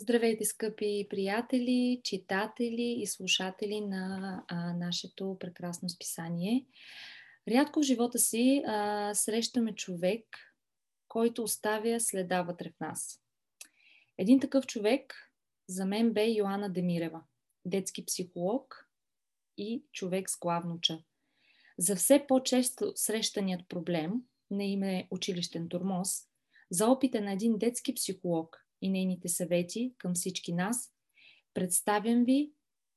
Здравейте, скъпи приятели, читатели и слушатели на а, нашето прекрасно списание. Рядко в живота си а, срещаме човек, който оставя следа вътре в нас. Един такъв човек за мен бе Йоанна Демирева, детски психолог и човек с главно ча. За все по-често срещаният проблем на име училищен турмоз, за опита на един детски психолог – и нейните съвети към всички нас, представям ви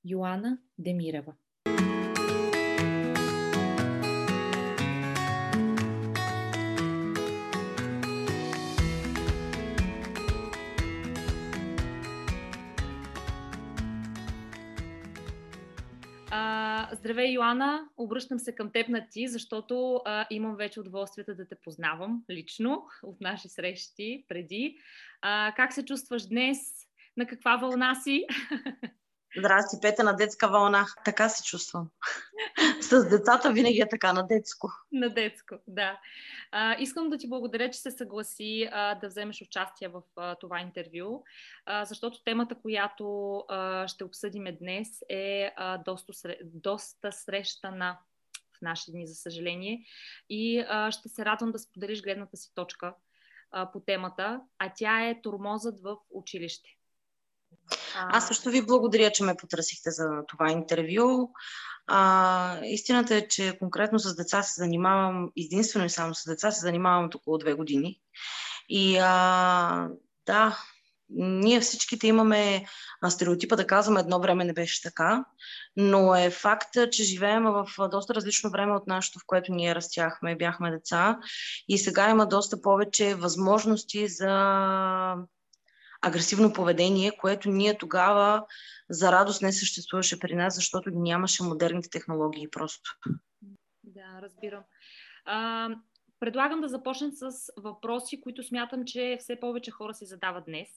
Йоанна Демирева. Здравей, Йоанна. Обръщам се към теб на ти, защото а, имам вече удоволствието да те познавам лично от наши срещи преди. А, как се чувстваш днес? На каква вълна си? Здрасти, Пета, на детска вълна. Така се чувствам. С децата винаги е така, на детско. На детско, да. А, искам да ти благодаря, че се съгласи а, да вземеш участие в а, това интервю, а, защото темата, която а, ще обсъдим днес е а, доста, доста срещана в наши дни, за съжаление. И а, ще се радвам да споделиш гледната си точка а, по темата, а тя е тормозът в училище. Аз също ви благодаря, че ме потърсихте за това интервю. А, истината е, че конкретно с деца се занимавам, единствено и само с деца се занимавам от около две години. И а, да, ние всичките имаме стереотипа да казваме едно време не беше така, но е факт, че живеем в доста различно време от нашето, в което ние растяхме, бяхме деца и сега има доста повече възможности за агресивно поведение, което ние тогава за радост не съществуваше при нас, защото нямаше модерните технологии просто. Да, разбирам. А, предлагам да започнем с въпроси, които смятам, че все повече хора си задават днес,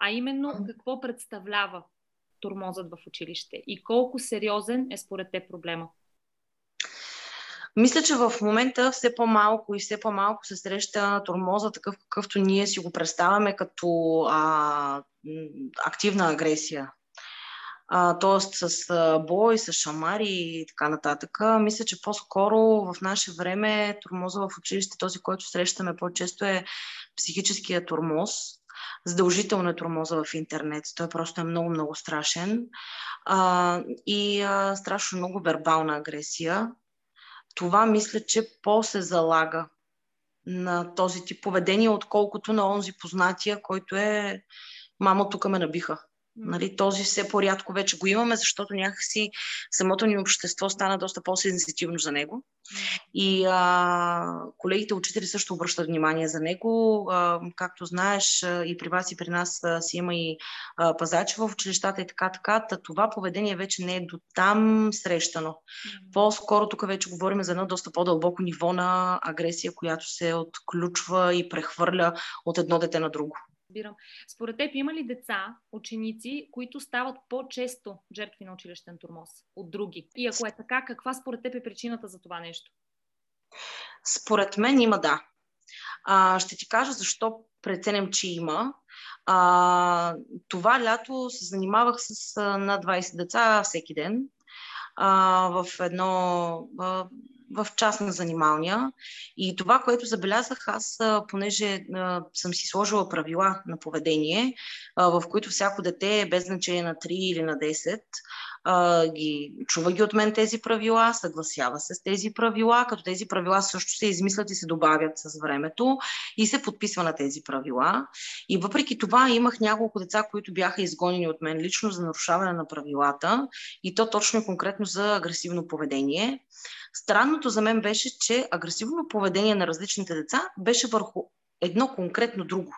а именно какво представлява турмозът в училище и колко сериозен е според те проблема? Мисля, че в момента все по-малко и все по-малко се среща тормоза, такъв какъвто ние си го представяме като а, активна агресия. Тоест с а, бой, с шамари и така нататък. Мисля, че по-скоро в наше време тормоза в училище, този, който срещаме по-често е психическия тормоз, задължително е тормоза в интернет. Той просто е много, много страшен. А, и а, страшно много вербална агресия това мисля, че по-се залага на този тип поведение, отколкото на онзи познатия, който е мамо, тук ме набиха. Нали, този все по-рядко вече го имаме, защото някакси самото ни общество стана доста по-сензитивно за него. И а, колегите учители също обръщат внимание за него. А, както знаеш, и при вас и при нас а, си има и а, пазачи в училищата и така, така. Та, това поведение вече не е до там срещано. По-скоро тук вече говорим за едно доста по-дълбоко ниво на агресия, която се отключва и прехвърля от едно дете на друго разбирам. Според теб има ли деца, ученици, които стават по-често жертви на училищен турмоз от други? И ако е така, каква според теб е причината за това нещо? Според мен има да. А, ще ти кажа защо преценям, че има. А, това лято се занимавах с над 20 деца всеки ден а, в едно в частна занималния. И това, което забелязах аз, понеже съм си сложила правила на поведение, в които всяко дете, без значение на 3 или на 10, ги, чува ги от мен тези правила, съгласява се с тези правила, като тези правила също се измислят и се добавят с времето и се подписва на тези правила. И въпреки това имах няколко деца, които бяха изгонени от мен лично за нарушаване на правилата и то точно и конкретно за агресивно поведение. Странното за мен беше, че агресивно поведение на различните деца беше върху едно конкретно друго.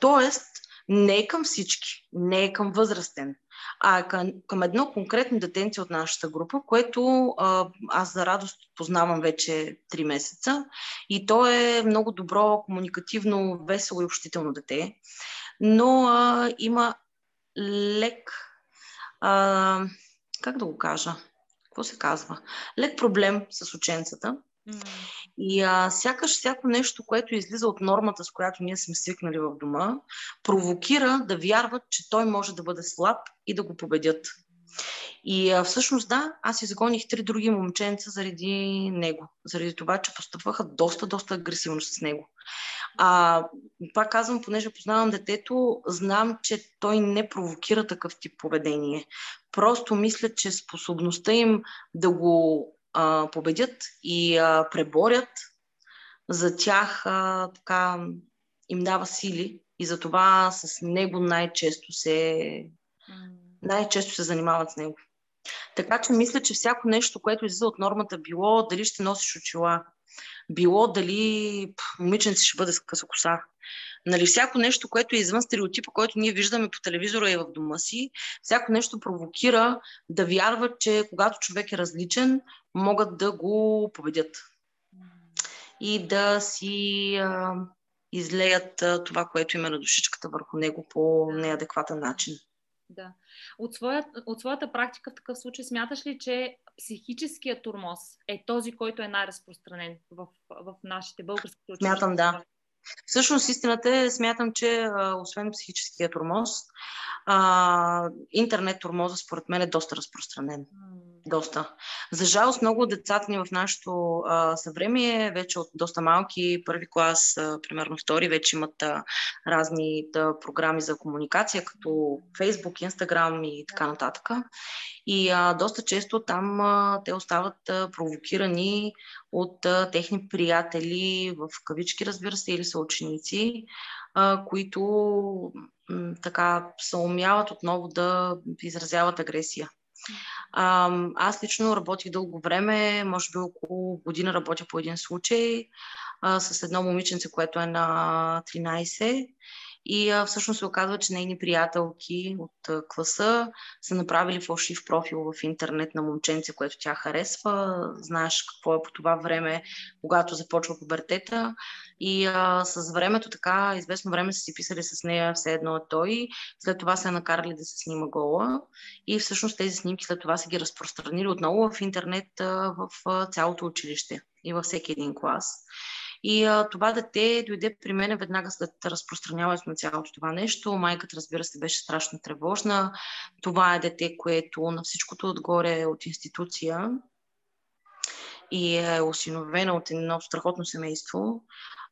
Тоест, не е към всички, не е към възрастен, а към, към едно конкретно детенце от нашата група, което а, аз за радост познавам вече 3 месеца и то е много добро, комуникативно, весело и общително дете, но а, има лек, а, как да го кажа, какво се казва, лек проблем с ученцата. Mm. И а, сякаш всяко нещо, което излиза от нормата, с която ние сме свикнали в дома, провокира да вярват, че той може да бъде слаб и да го победят. И а, всъщност да, аз изгоних три други момченца заради него. Заради това, че постъпваха доста, доста агресивно с него. А, пак казвам, понеже познавам детето, знам, че той не провокира такъв тип поведение. Просто мисля, че способността им да го а, победят и а, преборят, за тях а, така им дава сили и затова с него най-често се най-често се занимават с него. Така че мисля, че всяко нещо, което излиза от нормата, било дали ще носиш очила, било дали момиченце ще бъде с къса коса. Нали, всяко нещо, което е извън стереотипа, който ние виждаме по телевизора и в дома си, всяко нещо провокира да вярват, че когато човек е различен, могат да го победят. И да си а, излеят а, това, което има на душичката върху него по неадекватен начин. Да. От, своя, от своята практика в такъв случай смяташ ли, че психическият турмоз е този, който е най-разпространен в, в нашите български училища? Смятам, да. Всъщност истината е, смятам, че а, освен психическия турмоз, а, интернет турмоза според мен е доста разпространен. Mm. Доста. За жалост, много децата ни в нашето а, съвремие, вече от доста малки, първи клас, а, примерно втори, вече имат а, разни да, програми за комуникация, като Facebook, Instagram и така нататък. И а, доста често там а, те остават а, провокирани от а, техни приятели, в кавички, разбира се, или са ученици, а, които м, така се умяват отново да изразяват агресия. Аз лично работих дълго време, може би около година работя по един случай а, с едно момиченце, което е на 13 и а, всъщност се оказва, че нейни приятелки от а, класа са направили фалшив профил в интернет на момченце, което тя харесва. Знаеш какво е по това време, когато започва пубертета. И а, с времето така, известно време са си писали с нея все едно е той. След това се накарали да се снима гола. И всъщност тези снимки след това са ги разпространили отново в интернет а, в а, цялото училище и във всеки един клас. И а, това дете дойде при мен веднага след разпространяването на цялото това нещо. Майката, разбира се, беше страшно тревожна. Това е дете, което на всичкото отгоре е от институция и е осиновена от едно страхотно семейство.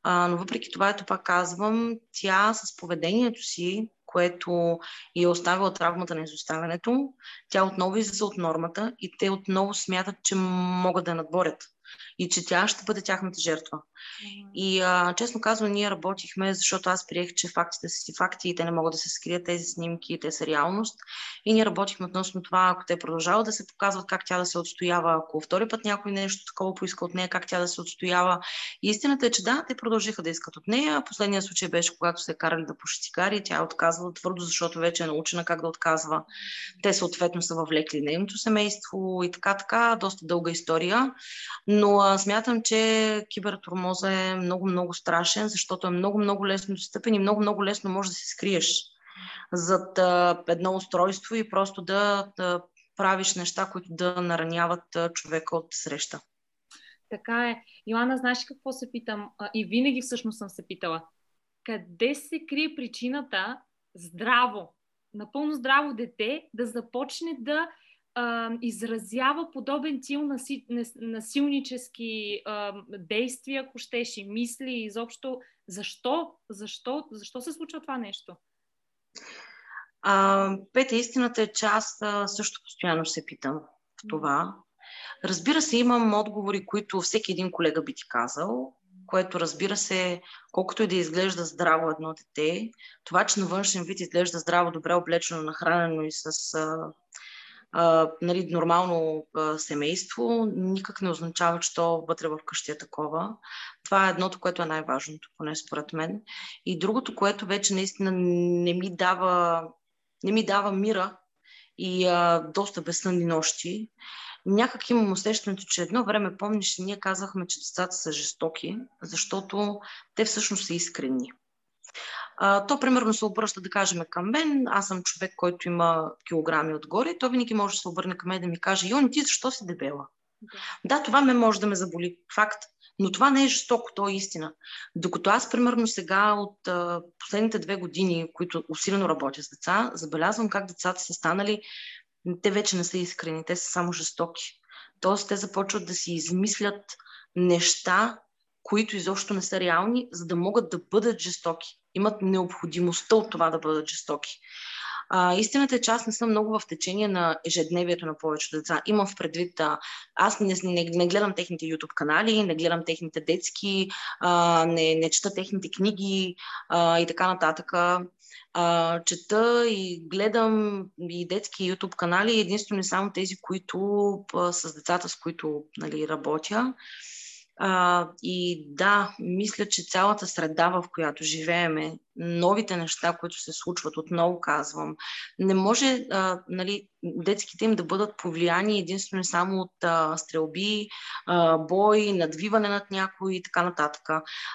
А, но въпреки това, ето пак казвам, тя с поведението си, което е оставила травмата на изоставянето, тя отново излиза от нормата и те отново смятат, че могат да надборят и че тя ще бъде тяхната жертва. Mm-hmm. И а, честно казвам, ние работихме, защото аз приех, че фактите са си факти и те не могат да се скрият тези снимки, те са реалност. И ние работихме относно това, ако те продължават да се показват, как тя да се отстоява, ако втори път някой нещо такова поиска от нея, как тя да се отстоява. И истината е, че да, те продължиха да искат от нея. Последният случай беше, когато се карали да пуши цигари, тя е отказвала твърдо, защото вече е научена как да отказва. Те съответно са въвлекли нейното семейство и така, така, доста дълга история. Но а, смятам, че кибертурмоза е много, много страшен, защото е много, много лесно достъпен и много, много лесно може да се скриеш зад а, едно устройство и просто да, да правиш неща, които да нараняват а, човека от среща. Така е. Йоанна, знаеш какво се питам? А, и винаги всъщност съм се питала. Къде се крие причината здраво, напълно здраво дете да започне да а, изразява подобен тил наси, насилнически а, действия, ако щеш и мисли, изобщо защо, защо, защо се случва това нещо? А, Петя, истината е, че аз също постоянно се питам в това. Разбира се, имам отговори, които всеки един колега би ти казал, което разбира се, колкото и да изглежда здраво едно дете, това, че на външен вид изглежда здраво, добре облечено, нахранено и с а, нали, нормално семейство, никак не означава, че то вътре в къщи е такова. Това е едното, което е най-важното, поне според мен. И другото, което вече наистина не ми дава, не ми дава мира и а, доста безсънни нощи, някак имам усещането, че едно време, помниш, ние казахме, че децата са жестоки, защото те всъщност са искрени. А, то примерно се обръща, да кажем, към мен. Аз съм човек, който има килограми отгоре. То винаги може да се обърне към мен да ми каже, Йони, ти защо си дебела? Да. да, това ме може да ме заболи. Факт. Но това не е жестоко, то е истина. Докато аз, примерно, сега от а, последните две години, които усилено работя с деца, забелязвам как децата са станали, те вече не са искрени, те са само жестоки. Тоест, те започват да си измислят неща, които изобщо не са реални, за да могат да бъдат жестоки. Имат необходимостта от това да бъдат жестоки. А, истината е, че аз не съм много в течение на ежедневието на повечето деца. Имам в предвид, а, аз не, не, не гледам техните YouTube канали, не гледам техните детски, а, не, не чета техните книги а, и така нататък. А, чета и гледам и детски YouTube канали, единствено и само тези, които а, с децата, с които нали, работя. А, и да, мисля, че цялата среда, в която живееме, новите неща, които се случват, отново казвам, не може а, нали, детските им да бъдат повлияни единствено само от а, стрелби, а, бой, надвиване над някой и така нататък.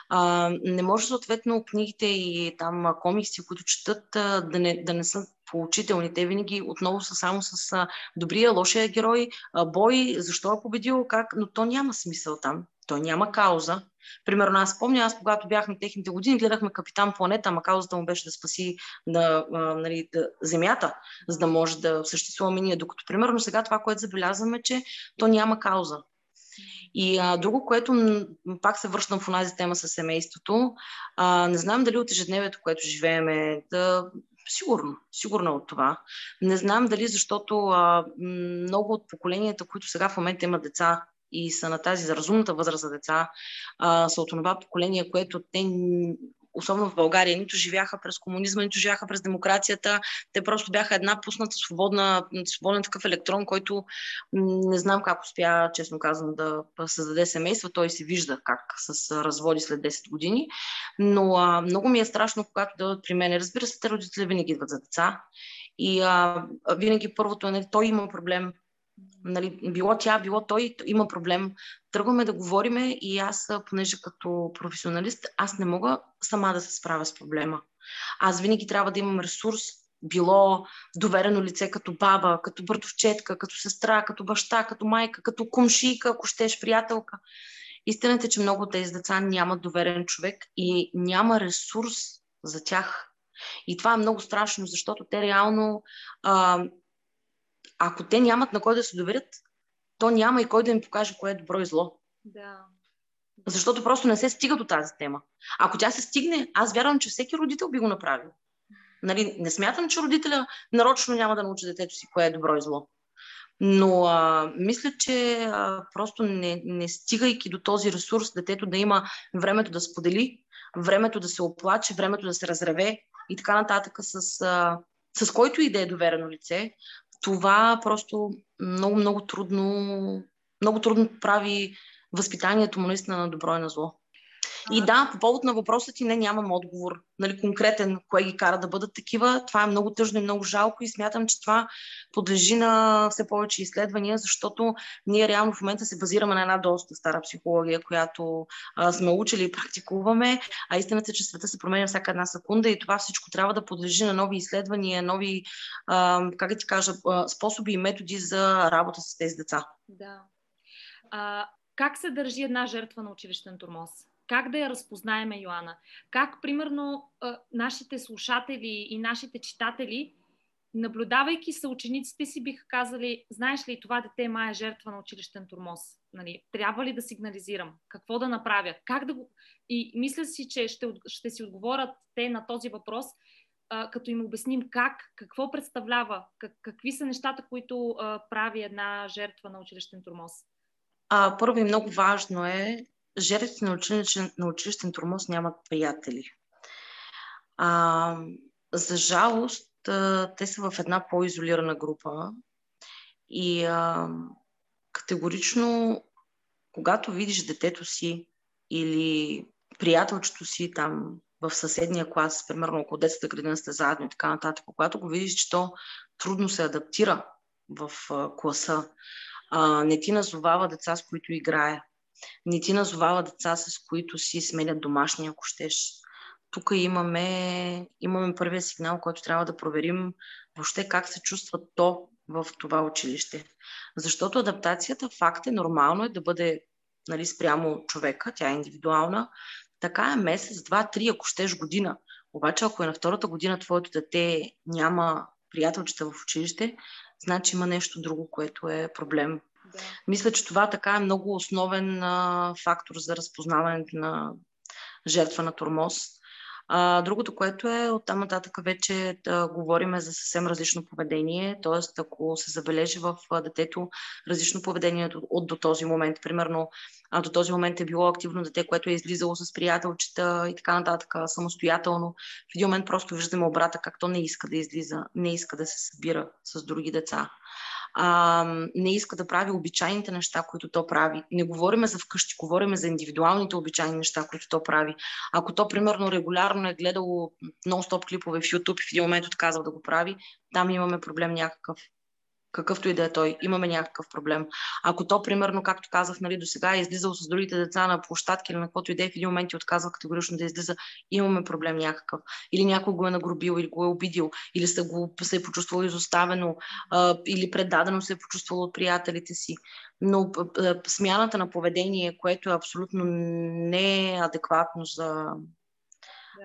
А, не може съответно книгите и там комикси, които четат, а, да, не, да не са поучителни. Те винаги отново са само с а, добрия, лошия герой, а, бой, защо е победил, как, но то няма смисъл там. Той няма кауза. Примерно аз спомня, аз когато бях на техните години, гледахме Капитан Планета, ама каузата му беше да спаси да, а, нали, да, Земята, за да може да съществуваме ние. Докато, примерно, сега това, което забелязваме, че то няма кауза. И а, друго, което пак се връщам в онази тема с семейството, а, не знам дали от ежедневието, което живееме, да, Сигурно, сигурно от това. Не знам дали защото а, много от поколенията, които сега в момента имат деца, и са на тази за разумната възраст за деца, а, са от това поколение, което те особено в България, нито живяха през комунизма, нито живяха през демокрацията. Те просто бяха една пусната свободна, свободен такъв електрон, който не знам как успя, честно казвам, да създаде семейство. Той се вижда как с разводи след 10 години. Но а, много ми е страшно, когато да при мен. Разбира се, те родители винаги идват за деца. И а, винаги първото е, нали, той има проблем, нали, било тя, било той, има проблем. Тръгваме да говориме и аз, понеже като професионалист, аз не мога сама да се справя с проблема. Аз винаги трябва да имам ресурс, било доверено лице като баба, като братовчетка, като сестра, като баща, като майка, като кумшийка, ако щеш, приятелка. Истината е, че много от тези деца нямат доверен човек и няма ресурс за тях. И това е много страшно, защото те реално а, ако те нямат на кой да се доверят, то няма и кой да им покаже кое е добро и зло. Да. Защото просто не се стига до тази тема. Ако тя се стигне, аз вярвам, че всеки родител би го направил. Нали, не смятам, че родителя нарочно няма да научи детето си кое е добро и зло. Но а, мисля, че а, просто не, не стигайки до този ресурс, детето да има времето да сподели, времето да се оплаче, времето да се разреве и така нататък с, а, с който и да е доверено лице, това просто много, много трудно, много трудно прави възпитанието му наистина на добро и на зло. И да, по повод на въпроса ти не нямам отговор, нали, конкретен, кое ги кара да бъдат такива. Това е много тъжно и много жалко и смятам, че това подлежи на все повече изследвания, защото ние реално в момента се базираме на една доста стара психология, която а, сме учили и практикуваме, а истината е, че света се променя всяка една секунда и това всичко трябва да подлежи на нови изследвания, нови, а, как да ти кажа, способи и методи за работа с тези деца. Да. А, как се държи една жертва на училищен турмоз? Как да я разпознаеме, Йоанна? Как, примерно, нашите слушатели и нашите читатели, наблюдавайки съучениците си, биха казали, знаеш ли, това дете май е жертва на училищен турмоз. Нали, трябва ли да сигнализирам? Какво да направя? Как да го... И мисля си, че ще, ще си отговорят те на този въпрос, като им обясним как, какво представлява, как, какви са нещата, които а, прави една жертва на училищен турмоз. А, първо и много важно е жертвите на училищен, на училищен тормоз нямат приятели. А, за жалост, те са в една по-изолирана група и а, категорично, когато видиш детето си или приятелчето си там в съседния клас, примерно около детската градина сте заедно и така нататък, когато го видиш, че то трудно се адаптира в а, класа, а, не ти назовава деца, с които играе, не ти назовава деца, с които си сменят домашни, ако щеш. Тук имаме, имаме първия сигнал, който трябва да проверим въобще как се чувства то в това училище. Защото адаптацията факт е нормално е да бъде нали, спрямо човека, тя е индивидуална. Така е месец, два, три, ако щеш година. Обаче, ако е на втората година твоето дете няма приятелчета в училище, значи има нещо друго, което е проблем. Да. Мисля, че това така е много основен а, фактор за разпознаването на жертва на тормоз. А, другото, което е, оттам нататък вече да говорим за съвсем различно поведение, т.е. ако се забележи в детето различно поведение от, от до този момент, примерно а, до този момент е било активно дете, което е излизало с приятелчета и така нататък, самостоятелно. В един момент просто виждаме обрата как то не иска да излиза, не иска да се събира с други деца а, не иска да прави обичайните неща, които то прави. Не говориме за вкъщи, говориме за индивидуалните обичайни неща, които то прави. Ако то, примерно, регулярно е гледало нон-стоп клипове в YouTube и в един момент отказва да го прави, там имаме проблем някакъв какъвто и да е той, имаме някакъв проблем. Ако то, примерно, както казах, нали, до сега е излизал с другите деца на площадки или на каквото и да е, в един момент и отказва категорично да излиза, имаме проблем някакъв. Или някой го е нагробил, или го е обидил, или се, го, се е почувствало изоставено, а, или предадено се е почувствало от приятелите си. Но а, смяната на поведение, което е абсолютно неадекватно за,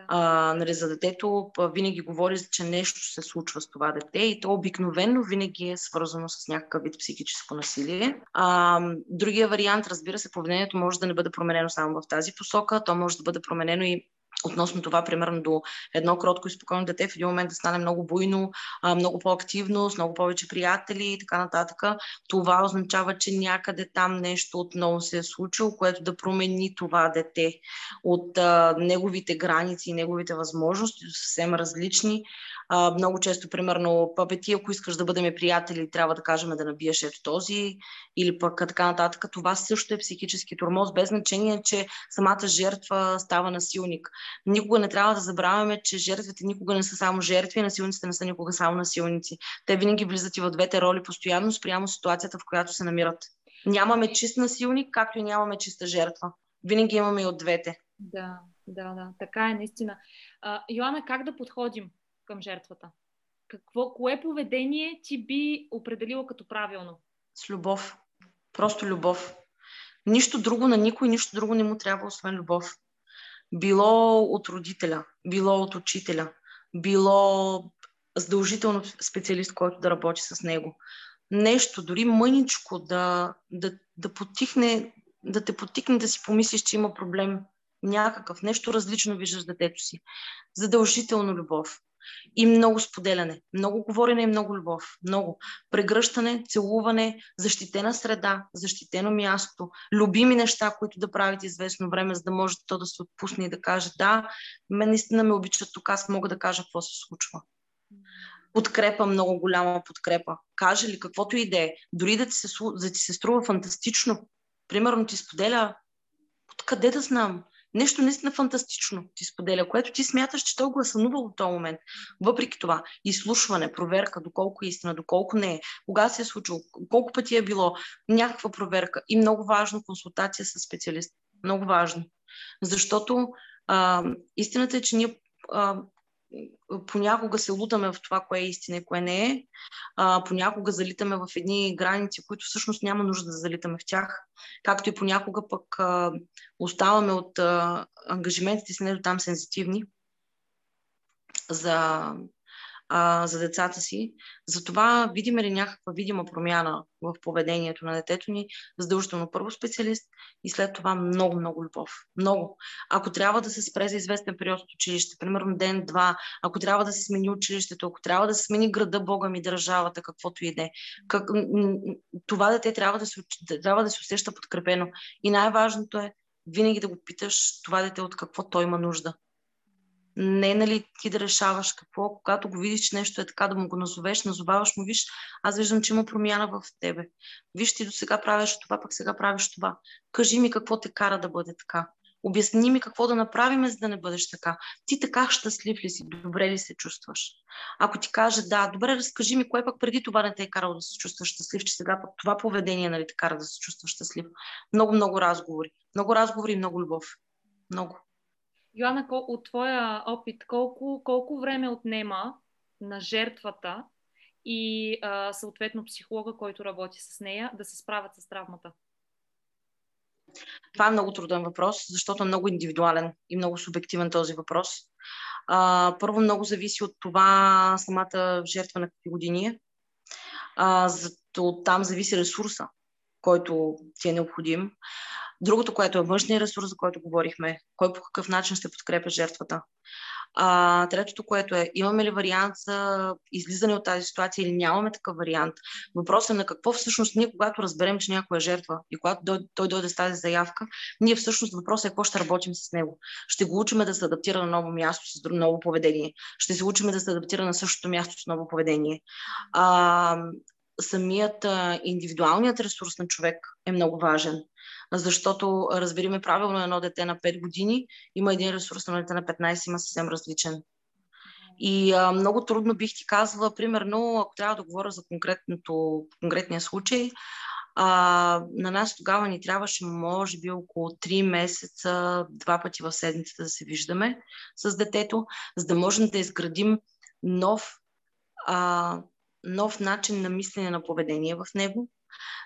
а, нали, за детето винаги говори, че нещо се случва с това дете и то обикновено винаги е свързано с някакъв вид психическо насилие. А, другия вариант, разбира се, поведението може да не бъде променено само в тази посока, то може да бъде променено и относно това, примерно до едно кротко и спокойно дете в един момент да стане много буйно, много по-активно, с много повече приятели и така нататък. Това означава, че някъде там нещо отново се е случило, което да промени това дете от неговите граници и неговите възможности, съвсем различни, много често, примерно, папе, ако искаш да бъдем приятели, трябва да кажем да набиеш ето този или пък така нататък. Това също е психически тормоз, без значение, че самата жертва става насилник. Никога не трябва да забравяме, че жертвите никога не са само жертви, насилниците не са никога само насилници. Те винаги влизат и в двете роли постоянно спрямо ситуацията, в която се намират. Нямаме чист насилник, както и нямаме чиста жертва. Винаги имаме и от двете. Да, да, да, така е наистина. А, Йоанна, как да подходим? към жертвата? Какво, кое поведение ти би определила като правилно? С любов. Просто любов. Нищо друго на никой, нищо друго не му трябва, освен любов. Било от родителя, било от учителя, било задължително специалист, който да работи с него. Нещо, дори мъничко да, да, да потихне, да те потикне да си помислиш, че има проблем някакъв, нещо различно виждаш детето си. Задължително любов. И много споделяне, много говорене и много любов. Много. Прегръщане, целуване, защитена среда, защитено място, любими неща, които да правите известно време, за да може то да се отпусне и да каже да, мен наистина ме обичат тук, аз мога да кажа какво се случва. Подкрепа, много голяма подкрепа. Каже ли каквото и да е, дори да ти, се, да ти се струва фантастично, примерно ти споделя, откъде да знам, нещо наистина фантастично ти споделя, което ти смяташ, че той го е сънувал в този момент. Въпреки това, изслушване, проверка, доколко е истина, доколко не е, кога се е случило, колко пъти е било, някаква проверка и много важно консултация с специалист. Много важно. Защото а, истината е, че ние понякога се лутаме в това, кое е истина и кое не е. А, понякога залитаме в едни граници, които всъщност няма нужда да залитаме в тях. Както и понякога пък а, оставаме от а, ангажиментите си не до там сензитивни за а, за децата си. Затова видим ли някаква видима промяна в поведението на детето ни, задължително първо специалист и след това много, много любов. Много. Ако трябва да се спре за известен период от училище, примерно ден-два, ако трябва да се смени училището, ако трябва да се смени града, Бога ми, държавата, каквото и да е, как, това дете трябва да, се, трябва да се усеща подкрепено. И най-важното е винаги да го питаш това дете от какво той има нужда не нали ти да решаваш какво, когато го видиш, че нещо е така, да му го назовеш, назоваваш му, виж, аз виждам, че има промяна в тебе. Виж, ти до сега правиш това, пък сега правиш това. Кажи ми какво те кара да бъде така. Обясни ми какво да направим, за да не бъдеш така. Ти така щастлив ли си? Добре ли се чувстваш? Ако ти каже да, добре, разкажи ми кое пък преди това не те е карало да се чувстваш щастлив, че сега пък това поведение нали, те кара да се чувстваш щастлив. Много, много разговори. Много разговори и много любов. Много. Йоанна, от твоя опит, колко, колко време отнема на жертвата и а, съответно психолога, който работи с нея, да се справят с травмата? Това е много труден въпрос, защото е много индивидуален и много субективен този въпрос. А, първо много зависи от това самата жертва на какви години е. А, там зависи ресурса, който ти е необходим. Другото, което е външния ресурс, за който говорихме, кой по какъв начин ще подкрепя жертвата. А, третото, което е, имаме ли вариант за излизане от тази ситуация или нямаме такъв вариант. Въпросът е на какво всъщност ние, когато разберем, че някой е жертва и когато той, той дойде с тази заявка, ние всъщност въпросът е какво ще работим с него. Ще го учиме да се адаптира на ново място с ново поведение. Ще се учиме да се адаптира на същото място с ново поведение. А, самият а, индивидуалният ресурс на човек е много важен защото разбериме правилно едно дете на 5 години има един ресурс, на дете на 15 има съвсем различен. И а, много трудно бих ти казала, примерно, ако трябва да говоря за конкретния случай, а, на нас тогава ни трябваше, може би, около 3 месеца, два пъти в седмицата да се виждаме с детето, за да можем да изградим нов, а, нов начин на мислене на поведение в него,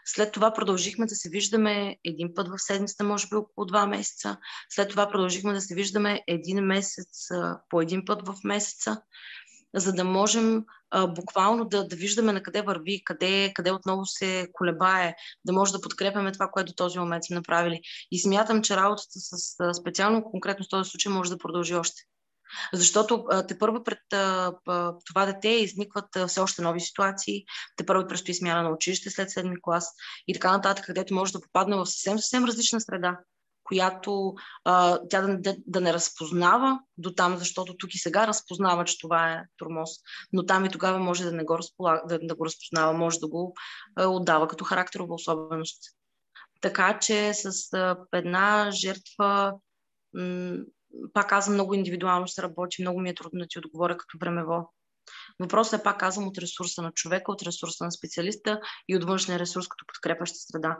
след това продължихме да се виждаме един път в седмицата, може би около два месеца. След това продължихме да се виждаме един месец по един път в месеца, за да можем буквално да, да виждаме на къде върви, къде, къде отново се колебае, да може да подкрепяме това, което до този момент сме направили. И смятам, че работата с специално конкретно в този случай може да продължи още. Защото те първо пред това дете изникват все още нови ситуации, те първо предстои смяна на училище след седми клас и така нататък, където може да попадне в съвсем, съвсем различна среда която тя да, да, не разпознава до там, защото тук и сега разпознава, че това е тормоз, но там и тогава може да не го, разполага, да, да го разпознава, може да го а, отдава като характерова особеност. Така че с една жертва пак казвам, много индивидуално се работи, много ми е трудно да ти отговоря като времево. Въпросът е, пак казвам, от ресурса на човека, от ресурса на специалиста и от външния ресурс като подкрепяща среда.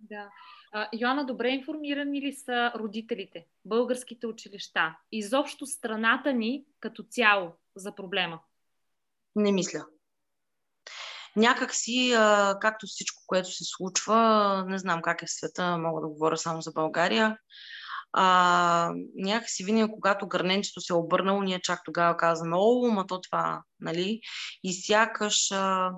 Да. А, Йоанна, добре информирани ли са родителите, българските училища, изобщо страната ни като цяло за проблема? Не мисля. Някак си, както всичко, което се случва, не знам как е в света, мога да говоря само за България, а, някакси винаги, когато гърненчето се е обърнало, ние чак тогава казваме, о, ма то това, нали? И сякаш а,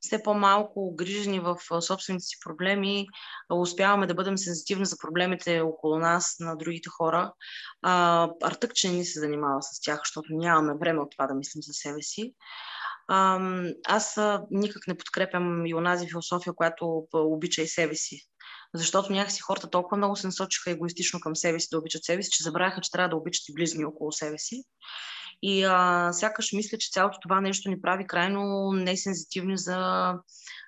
все по-малко грижени в собствените си проблеми, успяваме да бъдем сензитивни за проблемите около нас, на другите хора. А, артък, че не ни се занимава с тях, защото нямаме време от това да мислим за себе си. А, аз никак не подкрепям и онази философия, която обича и себе си защото някакси хората толкова много се насочиха егоистично към себе си, да обичат себе си, че забравяха, че трябва да обичат и близни около себе си. И а, сякаш мисля, че цялото това нещо ни прави крайно несензитивни за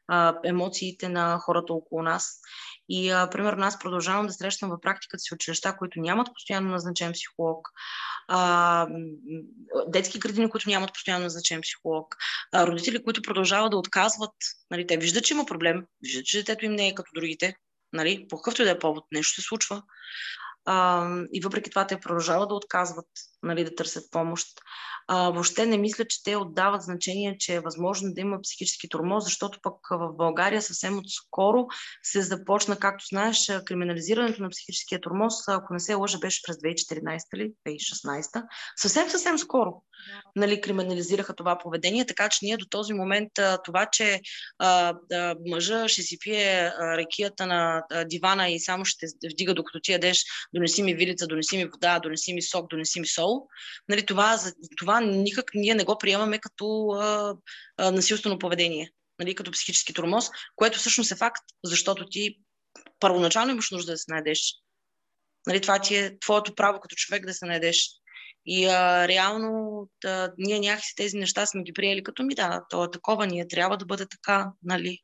а, емоциите на хората около нас. И, а, примерно, аз продължавам да срещам в практиката си училища, които нямат постоянно назначен психолог, а, детски градини, които нямат постоянно назначен психолог, а, родители, които продължават да отказват. Нали, те виждат, че има проблем, виждат, че детето им не е като другите, нали, по какъвто и да е повод, нещо се случва. А, и въпреки това те продължават да отказват нали, да търсят помощ. А, въобще не мисля, че те отдават значение, че е възможно да има психически тормоз, защото пък в България съвсем отскоро се започна, както знаеш, криминализирането на психическия тормоз, ако не се лъжа, беше през 2014 или 2016. Съвсем, съвсем скоро нали, криминализираха това поведение, така че ние до този момент това, че а, а, мъжа ще си пие а, рекията на дивана и само ще вдига докато ти ядеш, донеси ми вилица, донеси ми вода, донеси ми сок, донеси ми сол, нали, това, това никак ние не го приемаме като а, а, насилствено поведение, нали, като психически тормоз, което всъщност е факт, защото ти първоначално имаш нужда да се найдеш. Нали, това ти е твоето право като човек да се найдеш. И а, реално да, ние някакси тези неща сме ги приели като ми да, то е такова, ние трябва да бъде така, нали.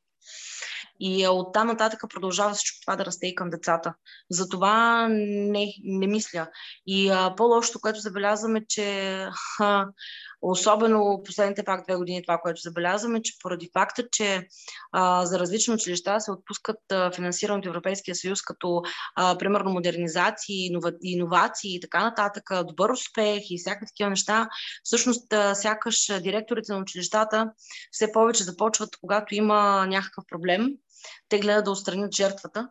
И оттам нататък продължава всичко това да расте и към децата. Затова не, не мисля. И а, по-лошото, което забелязваме, че а, Особено последните пак две години това, което забелязваме, че поради факта, че а, за различни училища се отпускат а, финансиране от Европейския съюз, като а, примерно модернизации, инова, иновации и така нататък, добър успех и всякакви такива неща, всъщност а, сякаш директорите на училищата все повече започват, когато има някакъв проблем, те гледат да устранят жертвата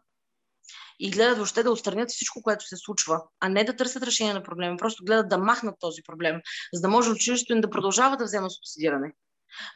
и гледат въобще да отстранят всичко, което се случва, а не да търсят решение на проблема. Просто гледат да махнат този проблем, за да може училището им да продължава да взема субсидиране.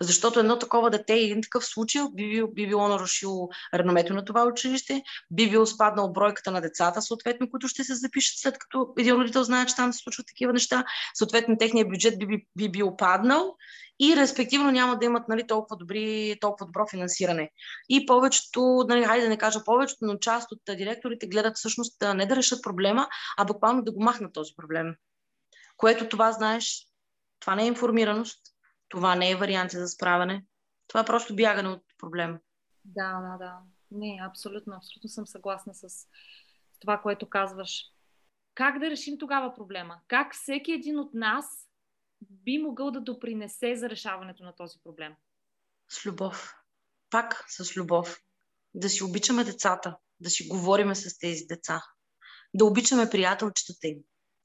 Защото едно такова дете и един такъв случай би, би било нарушило реномето на това училище, би било спаднал бройката на децата, съответно, които ще се запишат след като един родител знае, че там се случват такива неща, съответно техният бюджет би, би, би бил паднал и респективно няма да имат нали, толкова, добри, толкова добро финансиране. И повечето, нали, хайде да не кажа повечето, но част от директорите гледат всъщност не да решат проблема, а буквално да го махнат този проблем. Което това знаеш, това не е информираност, това не е вариант за справяне, това е просто бягане от проблема. Да, да, да. Не, абсолютно, абсолютно съм съгласна с това, което казваш. Как да решим тогава проблема? Как всеки един от нас би могъл да допринесе за решаването на този проблем? С любов. Пак с любов. Да си обичаме децата, да си говориме с тези деца, да обичаме приятелчетата им,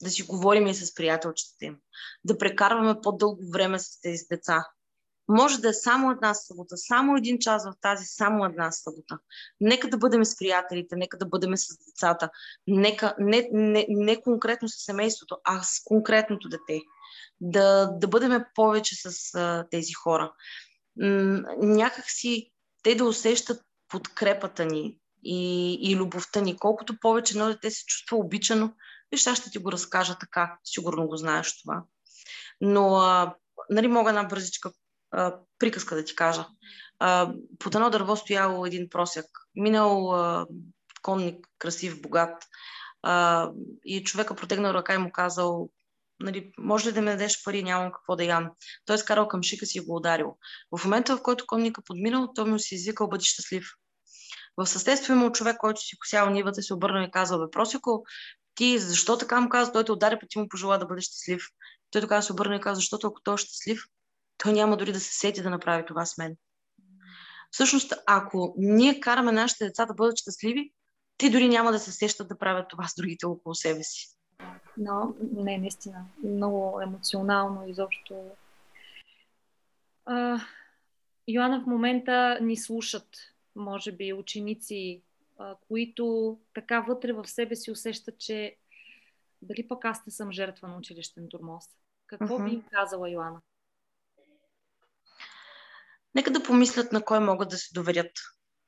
да си говорим и с приятелчетата им, да прекарваме по-дълго време с тези деца. Може да е само една събота, само един час в тази само една събота. Нека да бъдем с приятелите, нека да бъдем с децата, нека, не, не, не конкретно с семейството, а с конкретното дете да, да бъдем повече с а, тези хора. М- някак си те да усещат подкрепата ни и, и любовта ни. Колкото повече едно дете се чувства обичано, виж, аз ще ти го разкажа така, сигурно го знаеш това. Но, а, нали, мога една бързичка а, приказка да ти кажа. А, под едно дърво стоял един просяк. Минал а, конник, красив, богат. А, и човека протегнал ръка и му казал, нали, може ли да ми дадеш пари, нямам какво да ям. Той е скарал към шика си и го ударил. В момента, в който конника подминал, той му си извикал, бъди щастлив. В съседство имал човек, който си посял нивата, се обърна и казал, бе, Просико, ти защо така му каза, той те удари, пък ти му пожела да бъде щастлив. Той така се обърна и каза, защото ако той е щастлив, той няма дори да се сети да направи това с мен. Всъщност, ако ние караме нашите деца да бъдат щастливи, те дори няма да се сещат да правят това с другите около себе си. Но, не, наистина. Много емоционално изобщо. А, Йоанна в момента ни слушат, може би, ученици, а, които така вътре в себе си усещат, че дали пък аз не съм жертва на училищен турмоз. Какво uh-huh. би им казала Йоанна? Нека да помислят на кой могат да се доверят.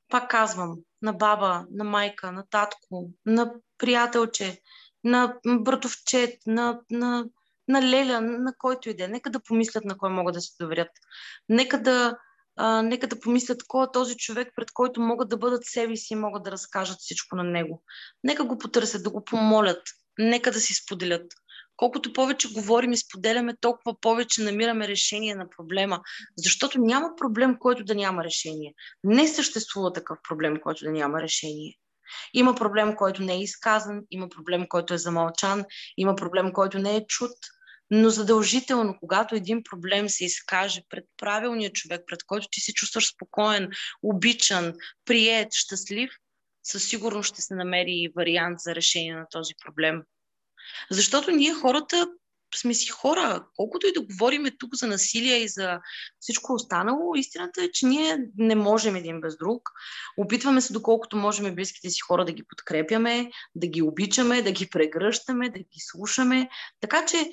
Пак казвам, на баба, на майка, на татко, на приятелче, на братовчет, на, на, на леля, на който и да е. Нека да помислят на кой могат да се доверят. Нека да, а, нека да помислят кой е този човек, пред който могат да бъдат себе си и могат да разкажат всичко на него. Нека го потърсят, да го помолят. Нека да си споделят. Колкото повече говорим и споделяме, толкова повече намираме решение на проблема. Защото няма проблем, който да няма решение. Не съществува такъв проблем, който да няма решение. Има проблем, който не е изказан, има проблем, който е замълчан, има проблем, който не е чут, но задължително, когато един проблем се изкаже пред правилния човек, пред който ти се чувстваш спокоен, обичан, прият, щастлив, със сигурност ще се намери вариант за решение на този проблем. Защото ние хората сме си хора. Колкото и да говорим тук за насилие и за всичко останало, истината е, че ние не можем един без друг. Опитваме се доколкото можем близките си хора да ги подкрепяме, да ги обичаме, да ги прегръщаме, да ги слушаме. Така че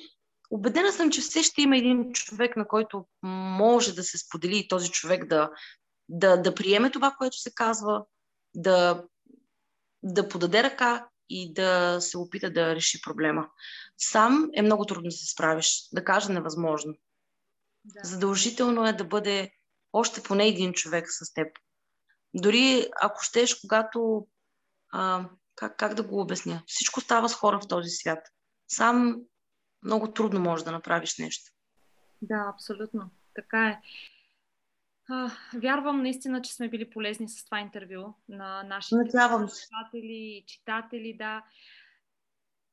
убедена съм, че все ще има един човек, на който може да се сподели и този човек да, да, да приеме това, което се казва, да, да подаде ръка и да се опита да реши проблема. Сам е много трудно да се справиш, да кажа невъзможно. Да. Задължително е да бъде още поне един човек с теб. Дори ако щеш, когато. А, как, как да го обясня? Всичко става с хора в този свят. Сам много трудно можеш да направиш нещо. Да, абсолютно. Така е. А, вярвам наистина, че сме били полезни с това интервю на нашите читатели и читатели. Да.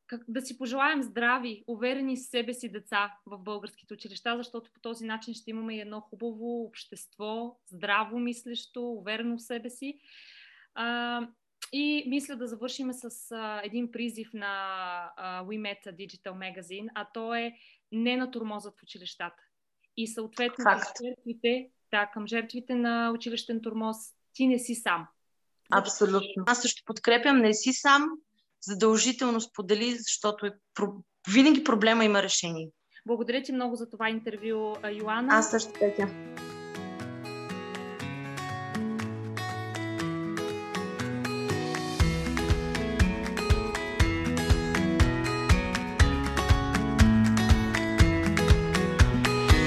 как, да си пожелаем здрави, уверени в себе си деца в българските училища, защото по този начин ще имаме едно хубаво общество, здраво мислещо, уверено в себе си. А, и мисля да завършим с а, един призив на а, We Met Digital Magazine, а то е не на турмозът в училищата. И съответно към жертвите, да, към жертвите на училищен турмоз ти не си сам. Абсолютно. Аз също подкрепям, не си сам, задължително сподели, защото е, винаги проблема има решение. Благодаря ти много за това интервю, Йоанна. Аз също така.